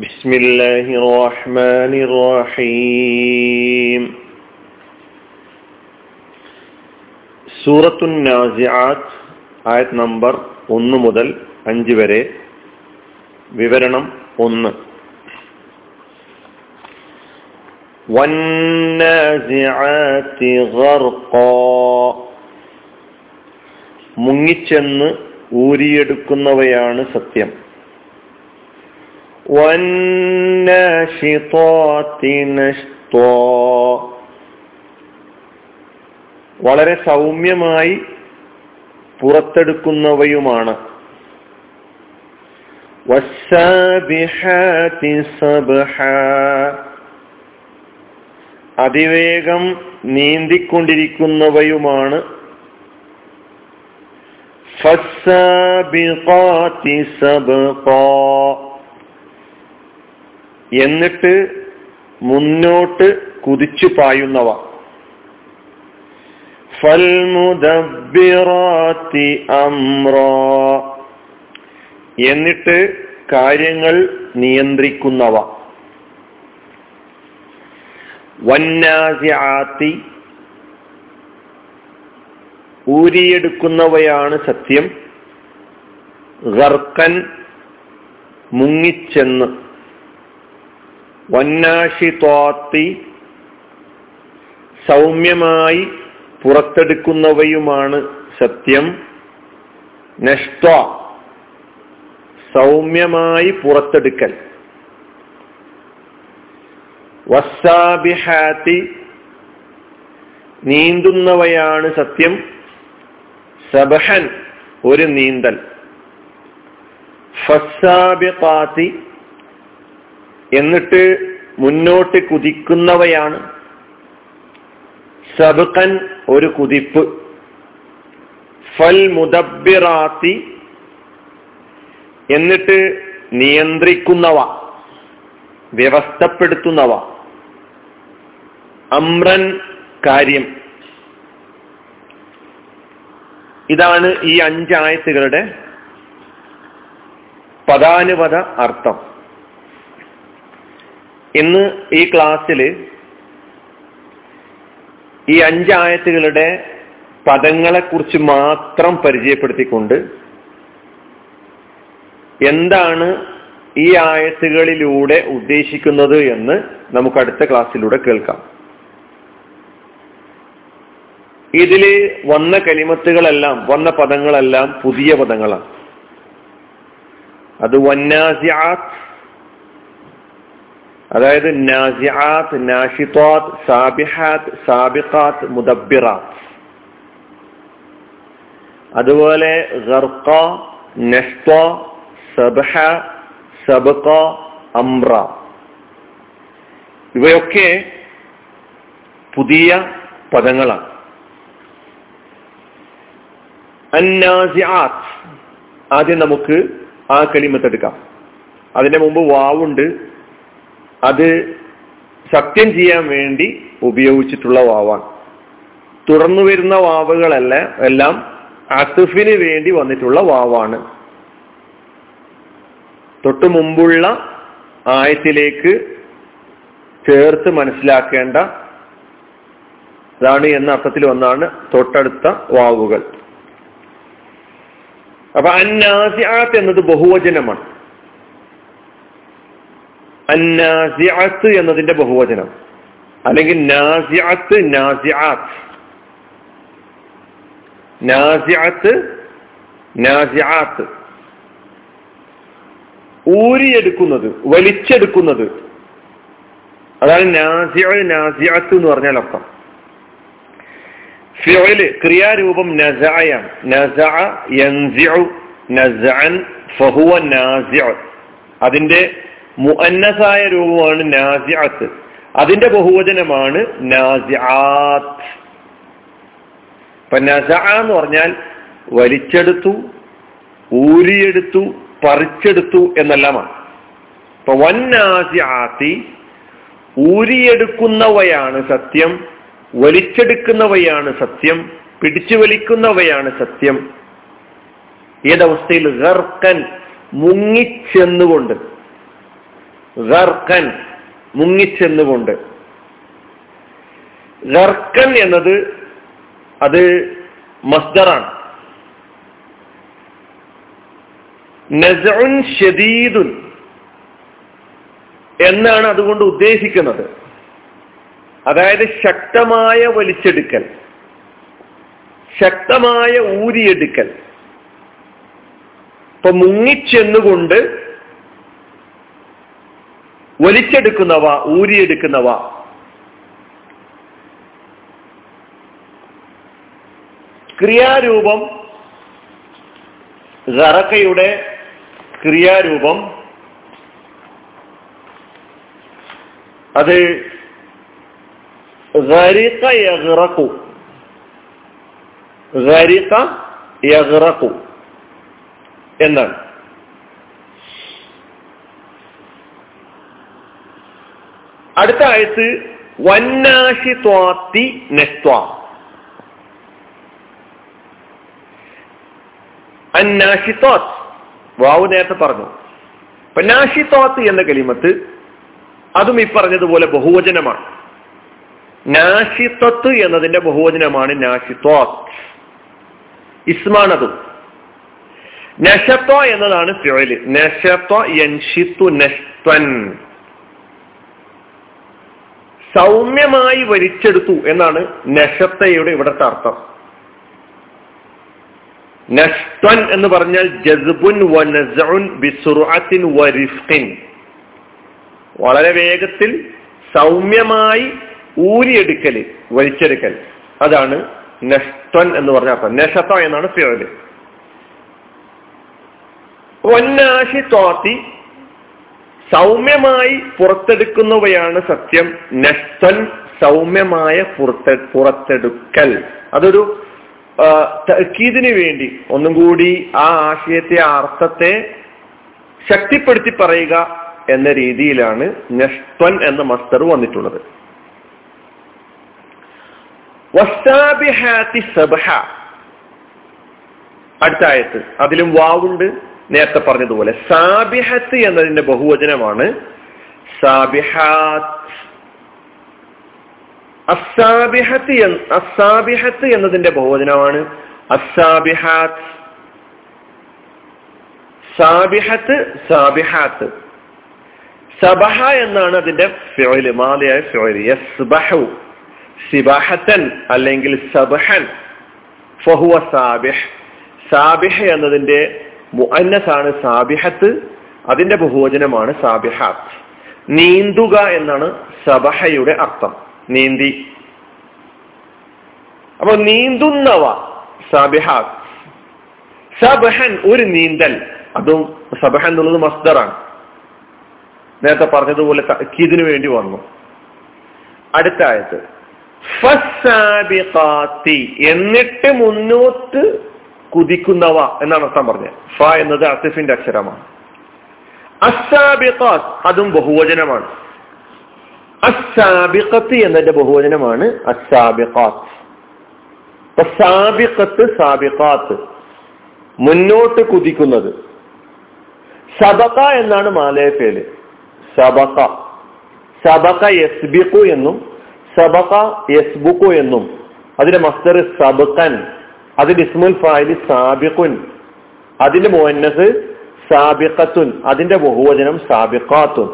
بسم الله الرحمن الرحيم സൂറത്തു നാസിആത്ത് ആയത് നമ്പർ ഒന്ന് മുതൽ അഞ്ച് വരെ വിവരണം ഒന്ന് വന്നാസിആത്തി ഗർഖാ മുങ്ങിച്ചെന്ന് ഊരിയെടുക്കുന്നവയാണ് സത്യം വളരെ സൗമ്യമായി പുറത്തെടുക്കുന്നവയുമാണ്. അതിവേഗം നീന്തിക്കൊണ്ടിരിക്കുന്നവയുമാണ്. എന്നിട്ട് മുന്നോട്ട് കുതിച്ചു പായുന്നവ. ഫൽമുദബിറാത്തി അമ്ര. എന്നിട്ട് കാര്യങ്ങൾ നിയന്ത്രിക്കുന്നവ. വന്നാസിആത്തി ഊരിയെടുക്കുന്നവയാണ് സത്യം. ഗർക്കൻ മുങ്ങിച്ചെന്ന്. വന്നാഷിത്വാത്തി സൗമ്യമായി പുറത്തെടുക്കുന്നവയുമാണ് സത്യം. നഷ്ട സൗമ്യമായി പുറത്തെടുക്കൽ. വസ്സാബിഹാത്തി നീന്തുന്നവയാണ് സത്യം. സബഹൻ ഒരു നീന്തൽ. ഫസ്സാബിഖാത്തി എന്നിട്ട് മുന്നോട്ട് കുതിക്കുന്നവയാണ്. സബുക്കൻ ഒരു കുതിപ്പ്. ഫൽ മുദബിറാത്തി എന്നിട്ട് നിയന്ത്രിക്കുന്നവ വ്യവസ്ഥപ്പെടുത്തുന്നവ. അമ്രൻ കാര്യം. ഇതാണ് ഈ അഞ്ചായത്തുകളുടെ പദാനുപത അർത്ഥം. ഇന്ന് ഈ ക്ലാസ്സിൽ ഈ അഞ്ചായത്തുകളുടെ പദങ്ങളെക്കുറിച്ച് മാത്രം പരിചയപ്പെടുത്തിക്കൊണ്ട് എന്താണ് ഈ ആയത്തുകളിലൂടെ ഉദ്ദേശിക്കുന്നത് എന്ന് നമുക്ക് അടുത്ത ക്ലാസ്സിലൂടെ കേൾക്കാം. ഇതിൽ വന്ന കലിമത്തുകളെല്ലാം വന്ന പദങ്ങളെല്ലാം പുതിയ പദങ്ങളാണ്. അത് വന്നാസിയാത്ത് അതായത് നാസിആത്ത് നാഷിത്വാത്ത് സാബിഹാത്ത് സാബിഖാത്ത് മുദബിറാത്ത് അതുപോലെ ഗർക്ക നഷ്ത സബഹ സബക അമ്ര ഇവയൊക്കെ പുതിയ പദങ്ങളാണ്. അന്നാസിആത്ത്. ആദ്യം നമുക്ക് ആ കളിമത്തെടുക്കാം അതിന്റെ മുമ്പ് വാവുണ്ട് അത് സത്യം ചെയ്യാൻ വേണ്ടി ഉപയോഗിച്ചിട്ടുള്ള വാവാണ്. തുടർന്നു വരുന്ന വാവുകളല്ല എല്ലാം അസുഫിന് വേണ്ടി വന്നിട്ടുള്ള വാവാണ്. തൊട്ടു മുമ്പുള്ള ആയത്തിലേക്ക് ചേർത്ത് മനസ്സിലാക്കേണ്ട അതാണ് എന്ന അർത്ഥത്തിൽ ഒന്നാണ് തൊട്ടടുത്ത വാവുകൾ. അപ്പൊ അന്നാസിയാത്ത് എന്നത് ബഹുവചനമാണ്. അന്നാസിയാത്ത് എന്നതിന്റെ ബഹുവചനം. അല്ലെങ്കിൽ നാസിയാത്ത് നാസിയാത്ത് നാസിയാത്ത് നാസിയാത്ത് ഊരിയെടുക്കുന്നത് വലിച്ചെടുക്കുന്നത്. അതാണ് നാസിയ നാസിയാത്ത് എന്ന് പറഞ്ഞാൽ അർത്ഥം. ഫിയോയിൽ ക്രിയാരൂപം നസായാണ്. നസ യൻസിഉ നസഅൻ ഫഹുവ നാസിഉ. അതിന്റെ മുഅന്നസായ രൂപമാണ് നാസിഅത്ത്. അതിന്റെ ബഹുവചനമാണ് നാസിആത്ത്. ഇപ്പൊ നസ എന്ന് പറഞ്ഞാൽ വലിച്ചെടുത്തു ഊരിയെടുത്തു പറിച്ചെടുത്തു എന്നെല്ലാമാണ്. ഇപ്പൊ വൻ വന്നാസിആത്തി ഊരിയെടുക്കുന്നവയാണ് സത്യം വലിച്ചെടുക്കുന്നവയാണ് സത്യം പിടിച്ചു വലിക്കുന്നവയാണ് സത്യം. ഏതവസ്ഥയിൽ ഗർക്കൻ മുങ്ങിച്ചെന്നുകൊണ്ട് മുങ്ങിച്ചെന്നുകൊണ്ട്. ഗർക്കൻ എന്നത് അത് മസ്ദറാണ്. നസഉൻ ഷദീദുൻ എന്നാണ് അതുകൊണ്ട് ഉദ്ദേശിക്കുന്നത്. അതായത് ശക്തമായ വലിച്ചെടുക്കൽ ശക്തമായ ഊരിയെടുക്കൽ. ഇപ്പൊ മുങ്ങിച്ചെന്നുകൊണ്ട് വലിച്ചെടുക്കുന്നവ ഊരിയെടുക്കുന്നവ. ക്രിയാരൂപം റക്കയുടെ ക്രിയാരൂപം. അത് യഗ്റഖു എന്നാണ്. അടുത്ത ആയത്ത് വന്നാശി ത്വാത്തി നെസ്ത്വ. അന്നാഷിത്വാത്ത് വാവ് നേരത്തെ പറഞ്ഞു. അപ്പൊ എന്ന കലിമത്ത് അതും ഈ പറഞ്ഞതുപോലെ ബഹുവചനമാണ്. നാഷിത്വത്ത് എന്നതിന്റെ ബഹുവചനമാണ് നാഷിത്വാത്ത് ഇസ്മാണതും. നശത്വ എന്നതാണ് ഫിയോയിൽ നശത്വ യൻഷിത്തു നഷ്ത്വൻ സൗമ്യമായി വലിച്ചെടുത്തു എന്നാണ് നഷത്തയുടെ ഇവിടുത്തെ അർത്ഥം. നഷ്ത്വൻ എന്ന് പറഞ്ഞാൽ ജസ്ബുൻ വളരെ വേഗത്തിൽ സൗമ്യമായി ഊരിയെടുക്കൽ വലിച്ചെടുക്കൽ. അതാണ് നഷ്ത്വൻ എന്ന് പറഞ്ഞ അർത്ഥം. നഷത്ത എന്നാണ് പേര് ഒന്നാശി തോത്തി സൗമ്യമായി പുറത്തെടുക്കുന്നവയാണ് സത്യം. നഷ്ടൻ സൗമ്യമായ പുറത്തെ പുറത്തെടുക്കൽ. അതൊരു തക്കീദിന് വേണ്ടി. ഒന്നും കൂടി ആ ആശയത്തെ ആ അർത്ഥത്തെ ശക്തിപ്പെടുത്തി പറയുക എന്ന രീതിയിലാണ് നെസ്തൻ എന്ന മസ്തർ വന്നിട്ടുള്ളത്. അടുത്ത ആയത്ത്. അതിലും വാവുണ്ട്. നേരത്തെ പറഞ്ഞതുപോലെ സാബിഹത്ത് എന്നതിന്റെ ബഹുവചനമാണ് സാബിഹാത്ത്. അസാബിഹത്ത് അസാബിഹത്ത് എന്നതിന്റെ ബഹുവചനമാണ് അസാബിഹാത്ത് സാബിഹത്ത് സാബിഹാത്ത്. സബഹ എന്നാണ് അതിന്റെ ഫിയോയിൽ മാലയായ ഫിയോയിൽ യസ്ബഹു സിബാഹത്തൻ അല്ലെങ്കിൽ സബഹൻ. ഫഹുവ സാബിഹ്. സാബിഹ് എന്നതിന്റെ മുഅന്നസാണ് സാബിഹത്ത് അതിന്റെ ബഹുവചനമാണ് സാബിഹാത്ത്. നീന്തുക എന്നാണ് സബഹയുടെ അർത്ഥം. നീന്തി. അപ്പൊ നീന്തുന്നവ സാബിഹാത്ത്. സബഹൻ ഒരു നീന്തൽ. അതും സബഹൻ എന്നുള്ളത് മസ്ദറാണ്. നേരത്തെ പറഞ്ഞതുപോലെ തക്കീദിനു വേണ്ടി വന്നു. അടുത്ത ആയത്ത് എന്നിട്ട് മുന്നോട്ട് കുതിക്കുന്നവ എന്നാണ് അർത്ഥം പറഞ്ഞത്. ഫ എന്നത് അസിഫിന്റെ അക്ഷരമാണ്. അസാബിഖാത്ത് അതും ബഹുവചനമാണ്. അസാബിഖത്ത് എന്നതിന്റെ ബഹുവചനമാണ് അപ്പൊ സാബിഖത്ത് മുന്നോട്ട് കുതിക്കുന്നത്. സബക എന്നാണ് മാലയഫേൽ സബക സബക യസ്ബിക്കു എന്നും സബക യസ്ബുക്കു എന്നും. അതിന്റെ മസ്തർ സബക്കൻ അതിന്റെ ഇസ്മുൽ ഫായിൽ സാബിഖുൻ. അതിന്റെ മോഹന്നസ് സാബിഖത്തുൻ. അതിന്റെ ബഹുവചനം സാബിഖാത്തുൻ.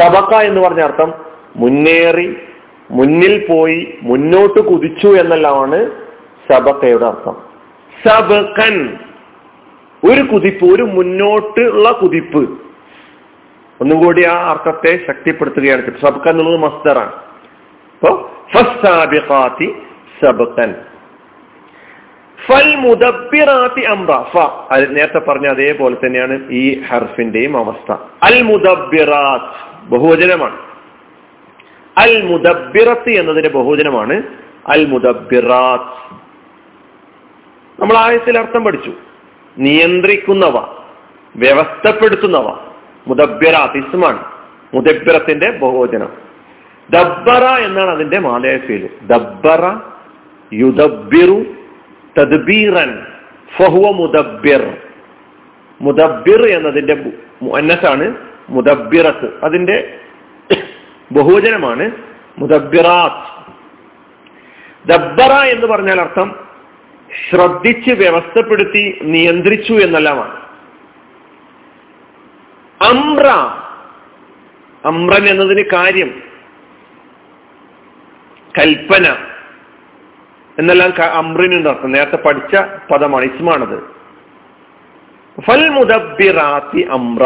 സബക്ക എന്ന് പറഞ്ഞ അർത്ഥം മുന്നേറി മുന്നിൽ പോയി മുന്നോട്ട് കുതിച്ചു എന്നെല്ലാമാണ് സബക്കയുടെ അർത്ഥം. സബക്കൻ ഒരു കുതിപ്പ് ഒരു മുന്നോട്ടുള്ള കുതിപ്പ്. ഒന്നും കൂടി ആ അർത്ഥത്തെ ശക്തിപ്പെടുത്തുകയാണ്. സബക്ക എന്നുള്ളത് മസ്തറാണ് അപ്പോ സബക്കൻ ഫൽ ഫ. നേരത്തെ പറഞ്ഞ അതേപോലെ തന്നെയാണ് ഈ ഹർഫിന്റെയും അവസ്ഥ. അൽ മുദബിറാത്ത് ബഹുവചനമാണ്. അൽ മുദബിറത്ത് എന്നതിന്റെ ബഹുവചനമാണ് അൽ മുദബിറാത്ത് നമ്മൾ ആയത്തിൽ അർത്ഥം പഠിച്ചു. നിയന്ത്രിക്കുന്നവ വ്യവസ്ഥപ്പെടുത്തുന്നവ മുദബിറാത്ത് ഇസ്മാണ്. മുദബിറത്തിന്റെ ബഹുവചനം. ദബ്ബറ എന്നാണ് അതിന്റെ മാലയ ഫീൽ ദബ്ബറ യുദബിറു തദ്ബീറൻ ഫഹുവ മുദബ്ബിർ. മുദബ്ബിർ എന്നതിന്റെ മുന്നസാണ് മുദബിറത്ത് അതിന്റെ ബഹുവചനമാണ് മുദബിറാത്ത് ദബ്ബറ എന്ന് പറഞ്ഞാൽ അർത്ഥം ശ്രദ്ധിച്ച് വ്യവസ്ഥപ്പെടുത്തി നിയന്ത്രിച്ചു എന്നെല്ലാമാണ്. അമ്ര അമ്രൻ എന്നതിന് കാര്യം. കൽപ്പന. എന്നെല്ലാം അമ്രിനുണ്ട് അർത്ഥം നേരത്തെ പഠിച്ച പദമാണ് ഇസ്മാണത്. ഫൽ മുദബിറാത്തി അമ്ര.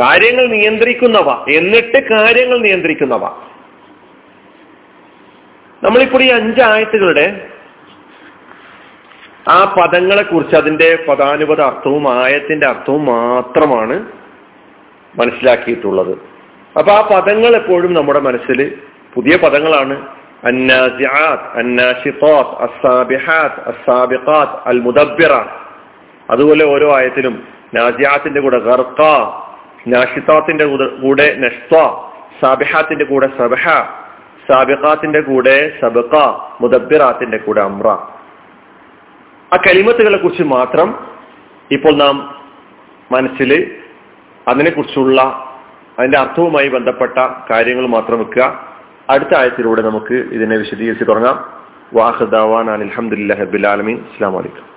കാര്യങ്ങൾ നിയന്ത്രിക്കുന്നവ. എന്നിട്ട് കാര്യങ്ങൾ നിയന്ത്രിക്കുന്നവ. നമ്മളിപ്പോൾ ഈ അഞ്ചായത്തുകളുടെ ആ പദങ്ങളെ കുറിച്ച് അതിന്റെ പദാനുപത അർത്ഥവും ആയത്തിന്റെ അർത്ഥവും മാത്രമാണ് മനസ്സിലാക്കിയിട്ടുള്ളത്. അപ്പൊ ആ പദങ്ങൾ എപ്പോഴും നമ്മുടെ മനസ്സിൽ പുതിയ പദങ്ങളാണ് അതുപോലെ ഓരോ ആയത്തിലും നാസിയാത്തിന്റെ കൂടെ നാഷിത്താത്തിന്റെ കൂടെ സാബിഹാത്തിന്റെ കൂടെ സബഹ സാബിഖാത്തിന്റെ കൂടെ സബക്ക മുദബ്ബിറാത്തിന്റെ കൂടെ അമ്ര. ആ കലിമത്തുകളെ കുറിച്ച് മാത്രം ഇപ്പോൾ നാം മനസ്സിൽ അതിനെക്കുറിച്ചുള്ള അതിന്റെ അർത്ഥവുമായി ബന്ധപ്പെട്ട കാര്യങ്ങൾ മാത്രം വെക്കുക. അടുത്ത ആയത്തിലൂടെ നമുക്ക് ഇതിനെ വിശദീകരിച്ച് തുടങ്ങാം. വാഹദാവാൻ അലഹമുല്ലാ ഹബിലാലമീൻ അസ്സാം വലൈക്കും